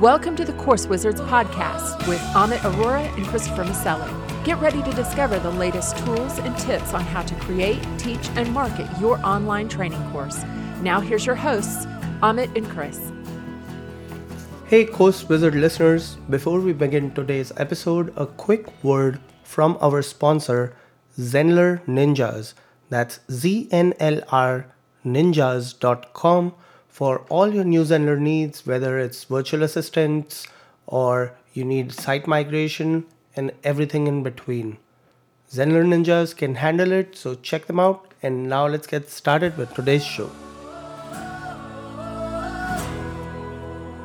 Welcome to the Course Wizards podcast with Amit Aurora and Christopher Maselli. Get ready to discover the latest tools and tips on how to create, teach, and market your online training course. Now, here's your hosts, Amit and Chris. Hey, Course Wizard listeners, before we begin today's episode, a quick word from our sponsor, Zenler Ninjas. That's Z N L R ninjas.com for all your new Zenler needs, whether it's virtual assistants or you need site migration and everything in between. Zenler Ninjas can handle it, so check them out. And now let's get started with today's show.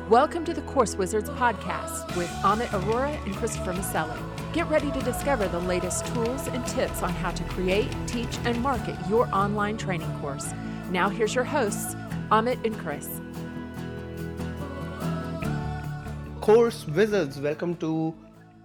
Welcome to the Course Wizards podcast with Amit Aurora and Christopher Maselli. Get ready to discover the latest tools and tips on how to create, teach, and market your online training course. Now, here's your hosts, Amit and Chris. Course Wizards, welcome to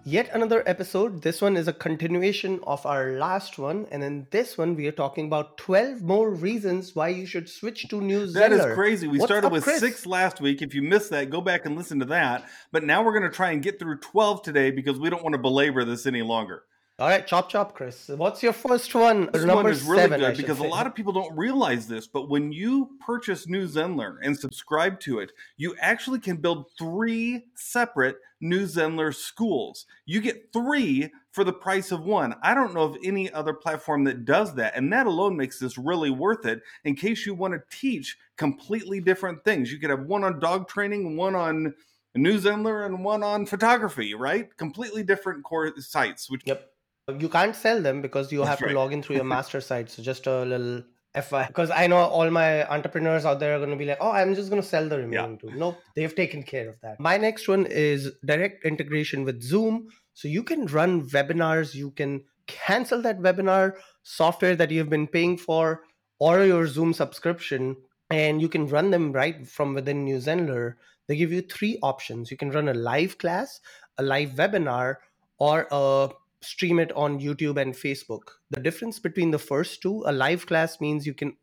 yet another episode. This one is a continuation of our last one, and in this one, we are talking about 12 more reasons why you should switch to New Zenler. That is crazy. We What's started up, with Chris? six last week. If you missed that, go back and listen to that. But now we're going to try and get through 12 today because we don't want to belabor this any longer. All right, chop chop, Chris. What's your first one? This Number one is really seven, good because a lot of people don't realize this, but when you purchase New Zenler and subscribe to it, you actually can build three separate New Zenler schools. You get three for the price of one. I don't know of any other platform that does that, and that alone makes this really worth it in case you want to teach completely different things. You could have one on dog training, one on New Zenler, and one on photography, right? Completely different core sites, which Yep. You can't sell them because you have to log in through your master site. So just a little FY. Because I know all my entrepreneurs out there are going to be like, oh, I'm just going to sell the remaining two. Nope, they've taken care of that. My next one is direct integration with Zoom. So you can run webinars, you can cancel that webinar software that you've been paying for or your Zoom subscription, and you can run them right from within New Zenler. They give you three options. You can run a live class, a live webinar, or a stream it on YouTube and Facebook. The difference between the first two, a live class means you can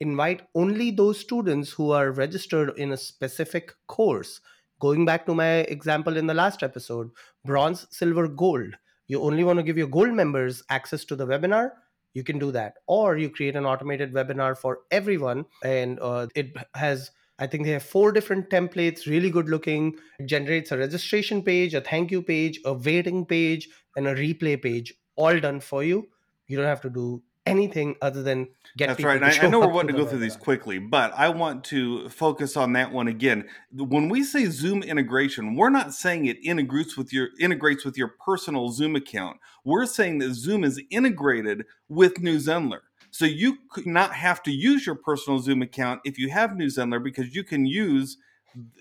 invite only those students who are registered in a specific course. Going back to my example in the last episode, bronze, silver, gold. You only want to give your gold members access to the webinar, you can do that. Or you create an automated webinar for everyone, and uh, it has I think they have four different templates, really good looking. It generates a registration page, a thank you page, a waiting page, and a replay page, all done for you. You don't have to do anything other than get That's right. I, I know we're wanting to go through these quickly, but I want to focus on that one again. When we say Zoom integration, we're not saying it integrates with your integrates with your personal Zoom account. We're saying that Zoom is integrated with New Zenler. So you could not have to use your personal Zoom account if you have New Zenler because you can use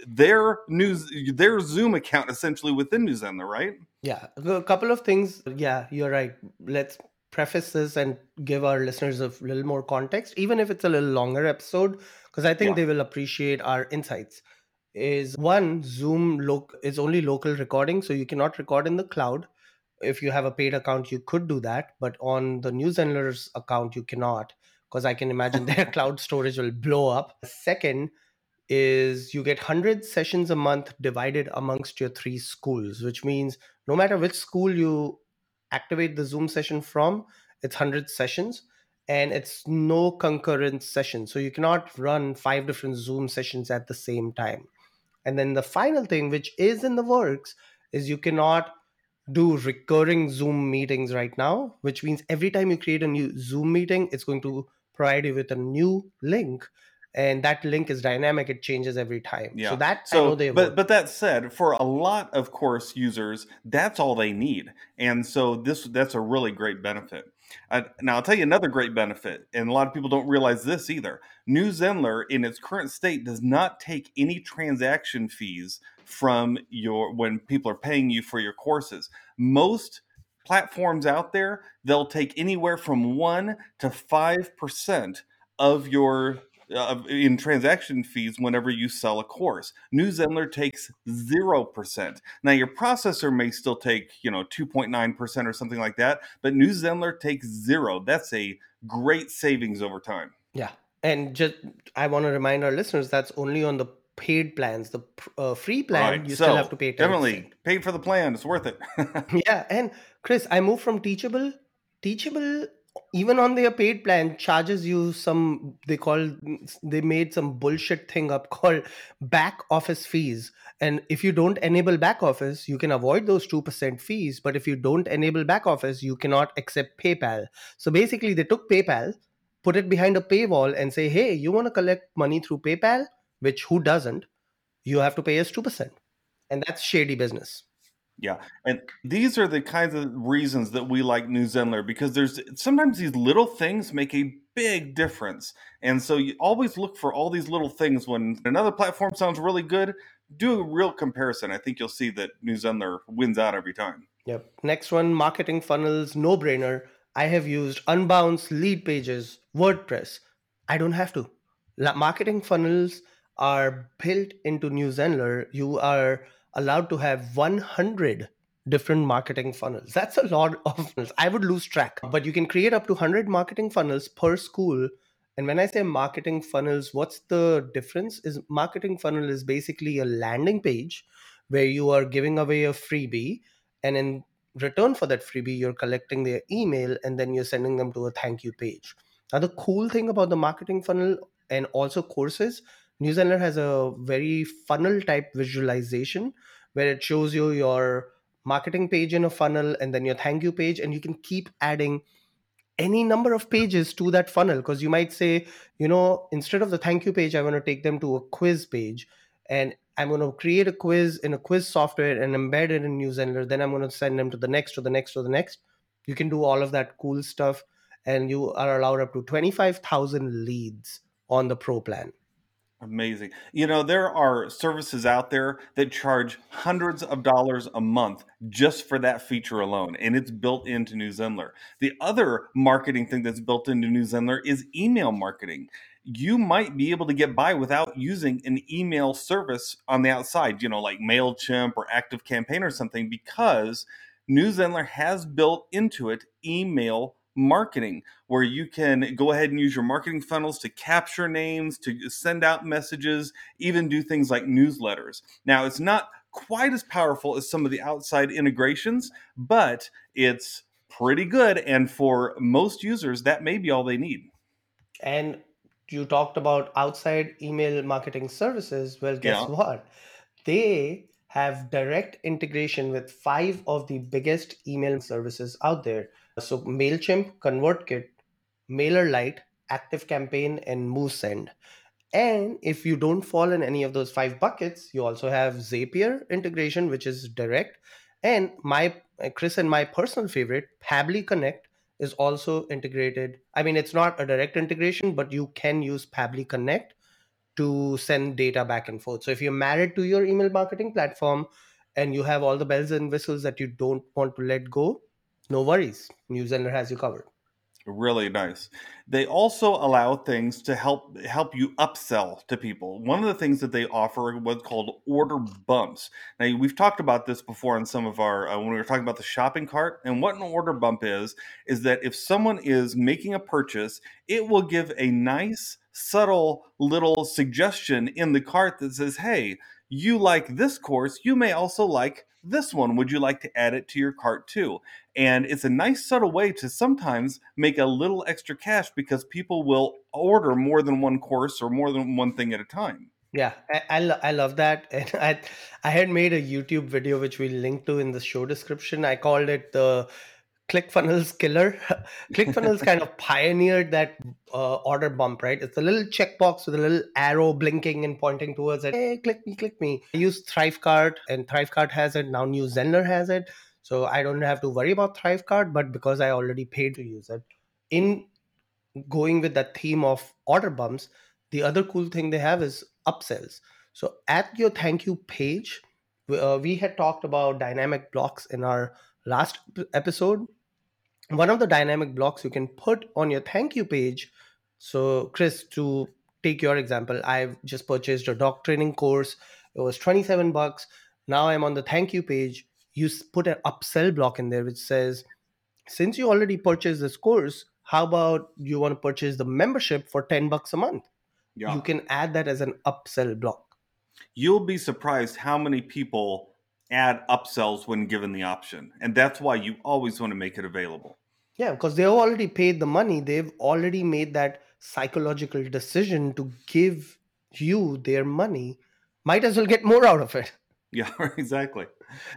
their news their Zoom account essentially within New Zenler, right? Yeah, a couple of things. Yeah, you're right. Let's preface this and give our listeners a little more context, even if it's a little longer episode, because I think Yeah. they will appreciate our insights. Is one Zoom loc is only local recording, so you cannot record in the cloud. If you have a paid account, you could do that, but on the New Zenler's account, you cannot, because I can imagine their cloud storage will blow up. Second is you get 100 sessions a month divided amongst your three schools, which means no matter which school you activate the Zoom session from, it's 100 sessions and it's no concurrent session. So you cannot run five different Zoom sessions at the same time. And then the final thing, which is in the works, is you cannot do recurring Zoom meetings right now, which means every time you create a new Zoom meeting, it's going to provide you with a new link. And that link is dynamic, it changes every time. Yeah. So that I So, know they but work. but that said, for a lot of course users, that's all they need, and so this that's a really great benefit. Uh, now I'll tell you another great benefit, and a lot of people don't realize this either. New Zenler, in its current state, does not take any transaction fees from your when people are paying you for your courses. Most platforms out there, they'll take anywhere from one to five percent of your uh, in transaction fees whenever you sell a course. New Zenler takes 0%. Now your processor may still take, you know, 2.9% or something like that, but New Zenler takes 0. That's a great savings over time. Yeah. And just I want to remind our listeners that's only on the paid plans. The uh, free plan, Right. you still have to pay 10%. definitely paid for the plan. It's worth it. Yeah, and Chris, I moved from Teachable. Teachable, even on their paid plan, charges you some. They call they made some bullshit thing up called back office fees. And if you don't enable back office, you can avoid those two percent fees. But if you don't enable back office, you cannot accept PayPal. So basically, they took PayPal, put it behind a paywall, and say, "Hey, you want to collect money through PayPal? Which who doesn't? You have to pay us two percent." And that's shady business. Yeah, and these are the kinds of reasons that we like New Zenler because there's sometimes these little things make a big difference, and so you always look for all these little things. When another platform sounds really good, do a real comparison. I think you'll see that New Zenler wins out every time. Yep. Next one, marketing funnels, no brainer. I have used Unbounce, Lead Pages, WordPress. I don't have to. Marketing funnels are built into New Zenler. You are allowed to have 100 different marketing funnels. That's a lot of funnels. I would lose track, but you can create up to 100 marketing funnels per school. And when I say marketing funnels, what's the difference? Is marketing funnel is basically a landing page where you are giving away a freebie and in return for that freebie you're collecting their email and then you're sending them to a thank you page now the cool thing about the marketing funnel and also courses New Zenler has a very funnel type visualization where it shows you your marketing page in a funnel and then your thank you page and you can keep adding any number of pages to that funnel because you might say you know instead of the thank you page i want to take them to a quiz page and i'm going to create a quiz in a quiz software and embed it in New Zenler. then i'm going to send them to the next to the next to the next you can do all of that cool stuff and you are allowed up to 25000 leads on the pro plan Amazing. You know, there are services out there that charge hundreds of dollars a month just for that feature alone, and it's built into New Zenler. The other marketing thing that's built into New Zenler is email marketing. You might be able to get by without using an email service on the outside, you know, like MailChimp or ActiveCampaign or something, because New Zenler has built into it email marketing where you can go ahead and use your marketing funnels to capture names, to send out messages, even do things like newsletters. Now, it's not quite as powerful as some of the outside integrations, but it's pretty good. And for most users, that may be all they need. and you talked about outside email marketing services well guess Yeah. what they have direct integration with five of the biggest email services out there. So mailchimp convertkit mailerlite activecampaign and moosend and if you don't fall in any of those five buckets you also have zapier integration which is direct. And my chris and my personal favorite Pabbly Connect is also integrated. I mean, it's not a direct integration, but you can use Pabbly Connect to send data back and forth. So if you're married to your email marketing platform and you have all the bells and whistles that you don't want to let go, no worries. New Zenler has you covered. really nice they also allow things to help help you upsell to people one of the things that they offer what's called order bumps now we've talked about this before in some of our uh, when we were talking about the shopping cart and what an order bump is is that if someone is making a purchase it will give a nice subtle little suggestion in the cart that says hey you like this course you may also like this one would you like to add it to your cart too and it's a nice subtle way to sometimes make a little extra cash because people will order more than one course or more than one thing at a time. Yeah, I, I, lo- I love that. And I, I had made a YouTube video which we'll link to in the show description. I called it the ClickFunnels killer. ClickFunnels kind of pioneered that uh, order bump, right? It's a little checkbox with a little arrow blinking and pointing towards it. Hey, click me, click me. I use Thrivecart, and Thrivecart has it. Now New Zenler has it. So I don't have to worry about Thrivecart, but because I already paid to use it. In going with that theme of order bumps, the other cool thing they have is upsells. So at your thank you page, uh, we had talked about dynamic blocks in our last episode. One of the dynamic blocks you can put on your thank you page. So, Chris, to take your example, I've just purchased a dog training course. It was 27 bucks. Now I'm on the thank you page. You put an upsell block in there which says, since you already purchased this course, how about you want to purchase the membership for 10 bucks a month? Yeah. You can add that as an upsell block. you'll be surprised how many people add upsells when given the option. And that's why you always want to make it available. Yeah, because they've already paid the money. They've already made that psychological decision to give you their money. Might as well get more out of it. Yeah, exactly.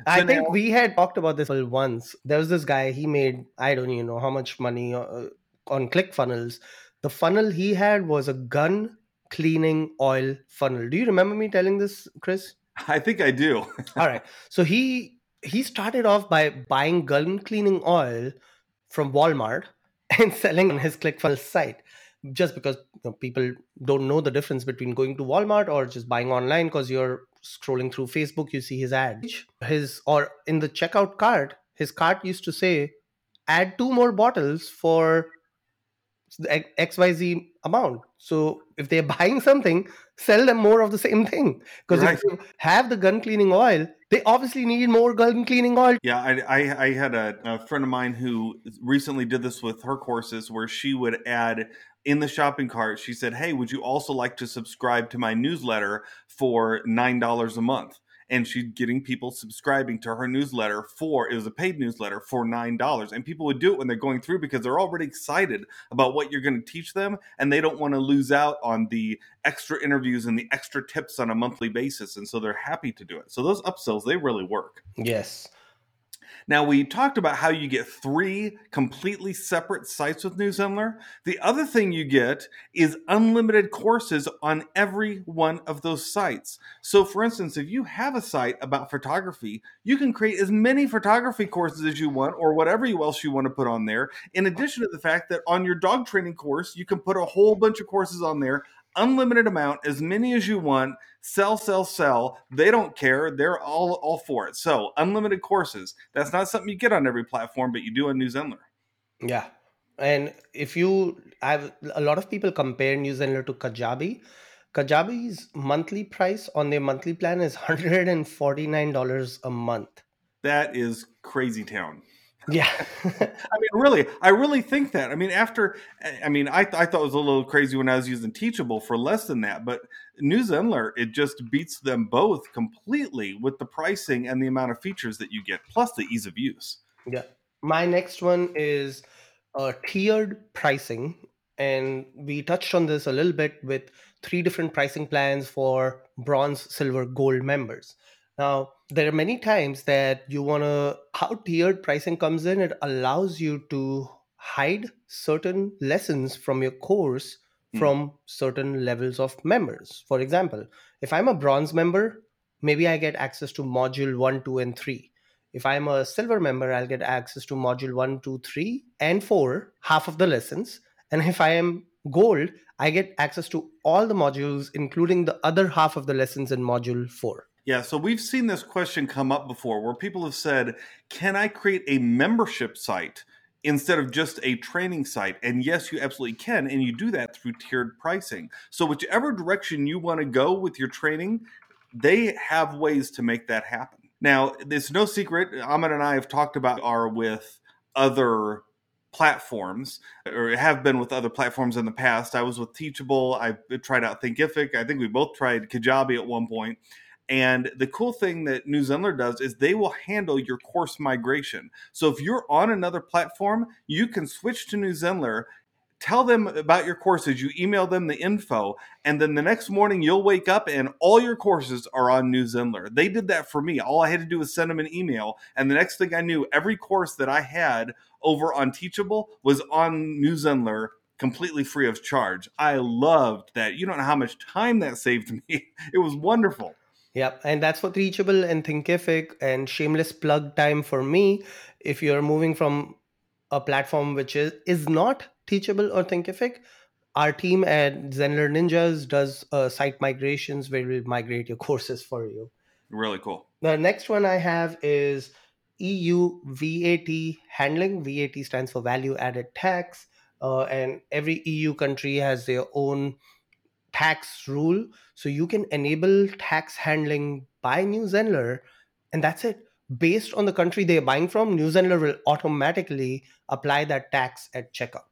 I So think now- we had talked about this once. There was this guy, he made, I don't even know how much money uh, on ClickFunnels. The funnel he had was a gun cleaning oil funnel. Do you remember me telling this, Chris? I think I do. All right. So he he started off by buying gun cleaning oil from Walmart and selling on his ClickFunnels site. Just because you know, people don't know the difference between going to Walmart or just buying online because you're scrolling through Facebook, you see his ad. His or in the checkout cart, his cart used to say, add two more bottles for XYZ amount. So if they're buying something, sell them more of the same thing. Because Right. if you have the gun cleaning oil, they obviously need more gun cleaning oil. Yeah, I, I, I had a, a friend of mine who recently did this with her courses where she would add in the shopping cart, she said, Hey, would you also like to subscribe to my newsletter for $9 a month? And she's getting people subscribing to her newsletter for it was a paid newsletter for nine dollars. And people would do it when they're going through because they're already excited about what you're going to teach them, and they don't want to lose out on the extra interviews and the extra tips on a monthly basis. And so they're happy to do it. So those upsells, they really work. Yes. Now, we talked about how you get three completely separate sites with New Zenler. The other thing you get is unlimited courses on every one of those sites. So, for instance, if you have a site about photography, you can create as many photography courses as you want or whatever else you want to put on there. In addition to the fact that on your dog training course, you can put a whole bunch of courses on there unlimited amount, as many as you want. Sell, sell, sell. They don't care. They're all all for it. So unlimited courses. That's not something you get on every platform, but you do on New Zenler. Yeah. And if you I've a lot of people compare New Zenler to Kajabi. Kajabi's monthly price on their monthly plan is $149 a month. That is crazy town. Yeah. I mean, really, I really think that. I mean, after, I mean, I, I thought it was a little crazy when I was using Teachable for less than that, but New Zenler, it just beats them both completely with the pricing and the amount of features that you get, plus the ease of use. Yeah. My next one is uh, tiered pricing. And we touched on this a little bit with three different pricing plans for bronze, silver, gold members. Now, there are many times that you want to, how tiered pricing comes in, it allows you to hide certain lessons from your course Hmm. from certain levels of members. For example, if I'm a bronze member, maybe I get access to module one, two, and three. If I'm a silver member, I'll get access to module one, two, three, and four, half of the lessons. And if I am gold, I get access to all the modules, including the other half of the lessons in module four. Yeah, so we've seen this question come up before where people have said, Can I create a membership site instead of just a training site? And yes, you absolutely can. And you do that through tiered pricing. So, whichever direction you want to go with your training, they have ways to make that happen. Now, it's no secret, Amit and I have talked about are with other platforms or have been with other platforms in the past. I was with Teachable. I tried out Thinkific. I think we both tried Kajabi at one point. And the cool thing that New Zenler does is they will handle your course migration. So if you're on another platform, you can switch to New Zenler, tell them about your courses, you email them the info, and then the next morning you'll wake up and all your courses are on New Zenler. They did that for me. All I had to do was send them an email, and the next thing I knew, every course that I had over on Teachable was on New Zenler completely free of charge. I loved that. You don't know how much time that saved me. It was wonderful. Yep, and that's for Teachable and Thinkific and shameless plug time for me. If you're moving from a platform which is, is not Teachable or Thinkific, our team at Zenler Ninjas does uh, site migrations where we migrate your courses for you. Really cool. The next one I have is EU VAT handling. VAT stands for value added tax, uh, and every EU country has their own tax rule. So you can enable tax handling by New Zenler, and that's it. Based on the country they're buying from, New Zenler will automatically apply that tax at checkout.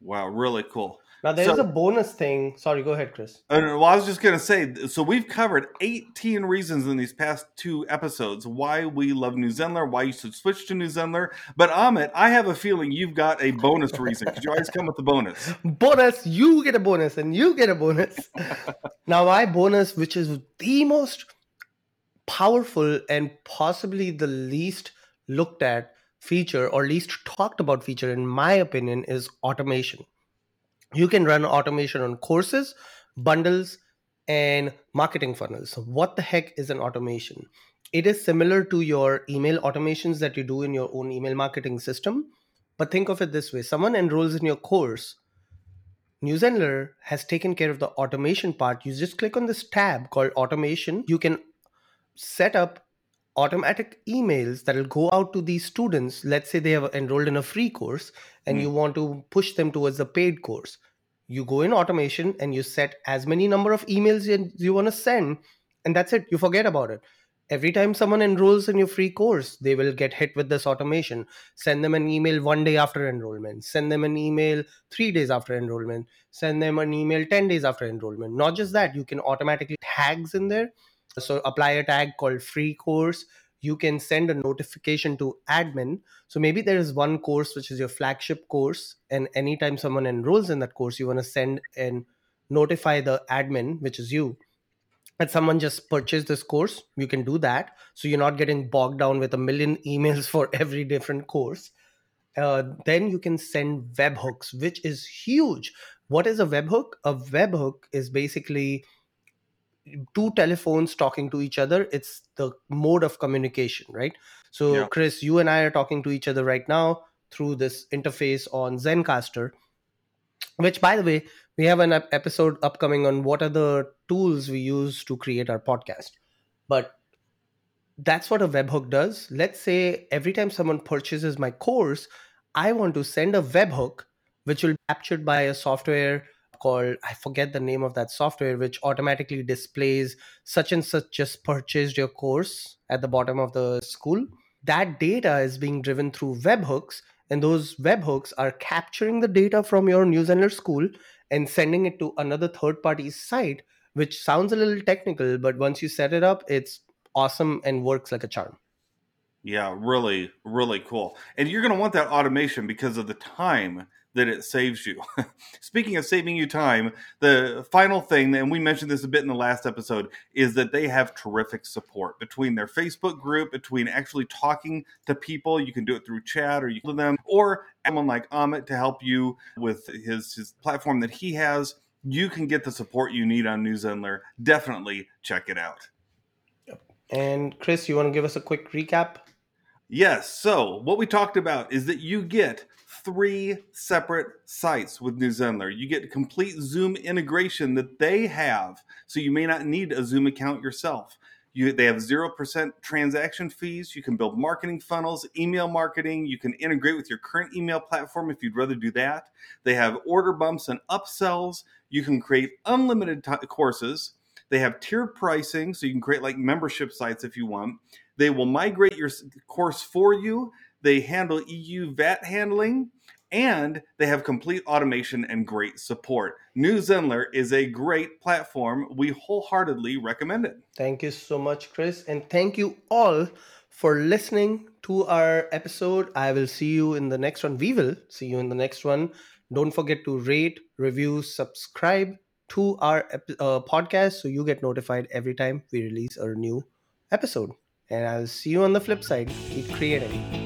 Wow, really cool. Now there's so, a bonus thing. Sorry, go ahead, Chris. Uh, well, I was just going to say. So we've covered 18 reasons in these past two episodes why we love New Zenler, why you should switch to New Zenler. But Amit, I have a feeling you've got a bonus reason because you always come with a bonus. Bonus, you get a bonus, and you get a bonus. now my bonus, which is the most powerful and possibly the least looked at feature or least talked about feature, in my opinion, is automation you can run automation on courses, bundles, and marketing funnels. What the heck is an automation? It is similar to your email automations that you do in your own email marketing system. But think of it this way someone enrolls in your course. New Zenler has taken care of the automation part. You just click on this tab called automation. You can set up automatic emails that will go out to these students. Let's say they have enrolled in a free course and mm. you want to push them towards the paid course. You go in automation and you set as many number of emails you want to send and that's it. You forget about it. Every time someone enrolls in your free course they will get hit with this automation. Send them an email one day after enrollment. Send them an email 3 days after enrollment. Send them an email 10 days after enrollment. Not just that you can automatically tags in there so apply a tag called free course you can send a notification to admin. So maybe there is one course which is your flagship course, and anytime someone enrolls in that course, you want to send and notify the admin, which is you, that someone just purchased this course. You can do that. So you're not getting bogged down with a million emails for every different course. Uh, then you can send webhooks, which is huge. What is a webhook? A webhook is basically two telephones talking to each other it's the mode of communication right? So yeah. chris you and i are talking to each other right now through this interface on zencastr which by the way we have an episode upcoming on what are the tools we use to create our podcast. But that's what a webhook does. Let's say every time someone purchases my course i want to send a webhook which will be captured by a software called I forget the name of that software, which automatically displays such and such just purchased your course at the bottom of the school. That data is being driven through webhooks, and those webhooks are capturing the data from your New Zenler school and sending it to another third party site, which sounds a little technical, but once you set it up, it's awesome and works like a charm. Yeah, really, really cool. And you're going to want that automation because of the time that it saves you. Speaking of saving you time, the final thing, and we mentioned this a bit in the last episode, is that they have terrific support between their Facebook group, between actually talking to people. You can do it through chat or you can them, or someone like Amit to help you with his, his platform that he has. You can get the support you need on New Zenler. Definitely check it out. And Chris, you want to give us a quick recap? Yes. So, what we talked about is that you get three separate sites with New Zenler. You get complete Zoom integration that they have, so you may not need a Zoom account yourself. You, they have 0% transaction fees. You can build marketing funnels, email marketing. You can integrate with your current email platform if you'd rather do that. They have order bumps and upsells. You can create unlimited t- courses. They have tiered pricing, so you can create like membership sites if you want. They will migrate your course for you. They handle EU VAT handling and they have complete automation and great support. New Zenler is a great platform. We wholeheartedly recommend it. Thank you so much, Chris. And thank you all for listening to our episode. I will see you in the next one. We will see you in the next one. Don't forget to rate, review, subscribe to our uh, podcast so you get notified every time we release a new episode. And I'll see you on the flip side. Keep creating.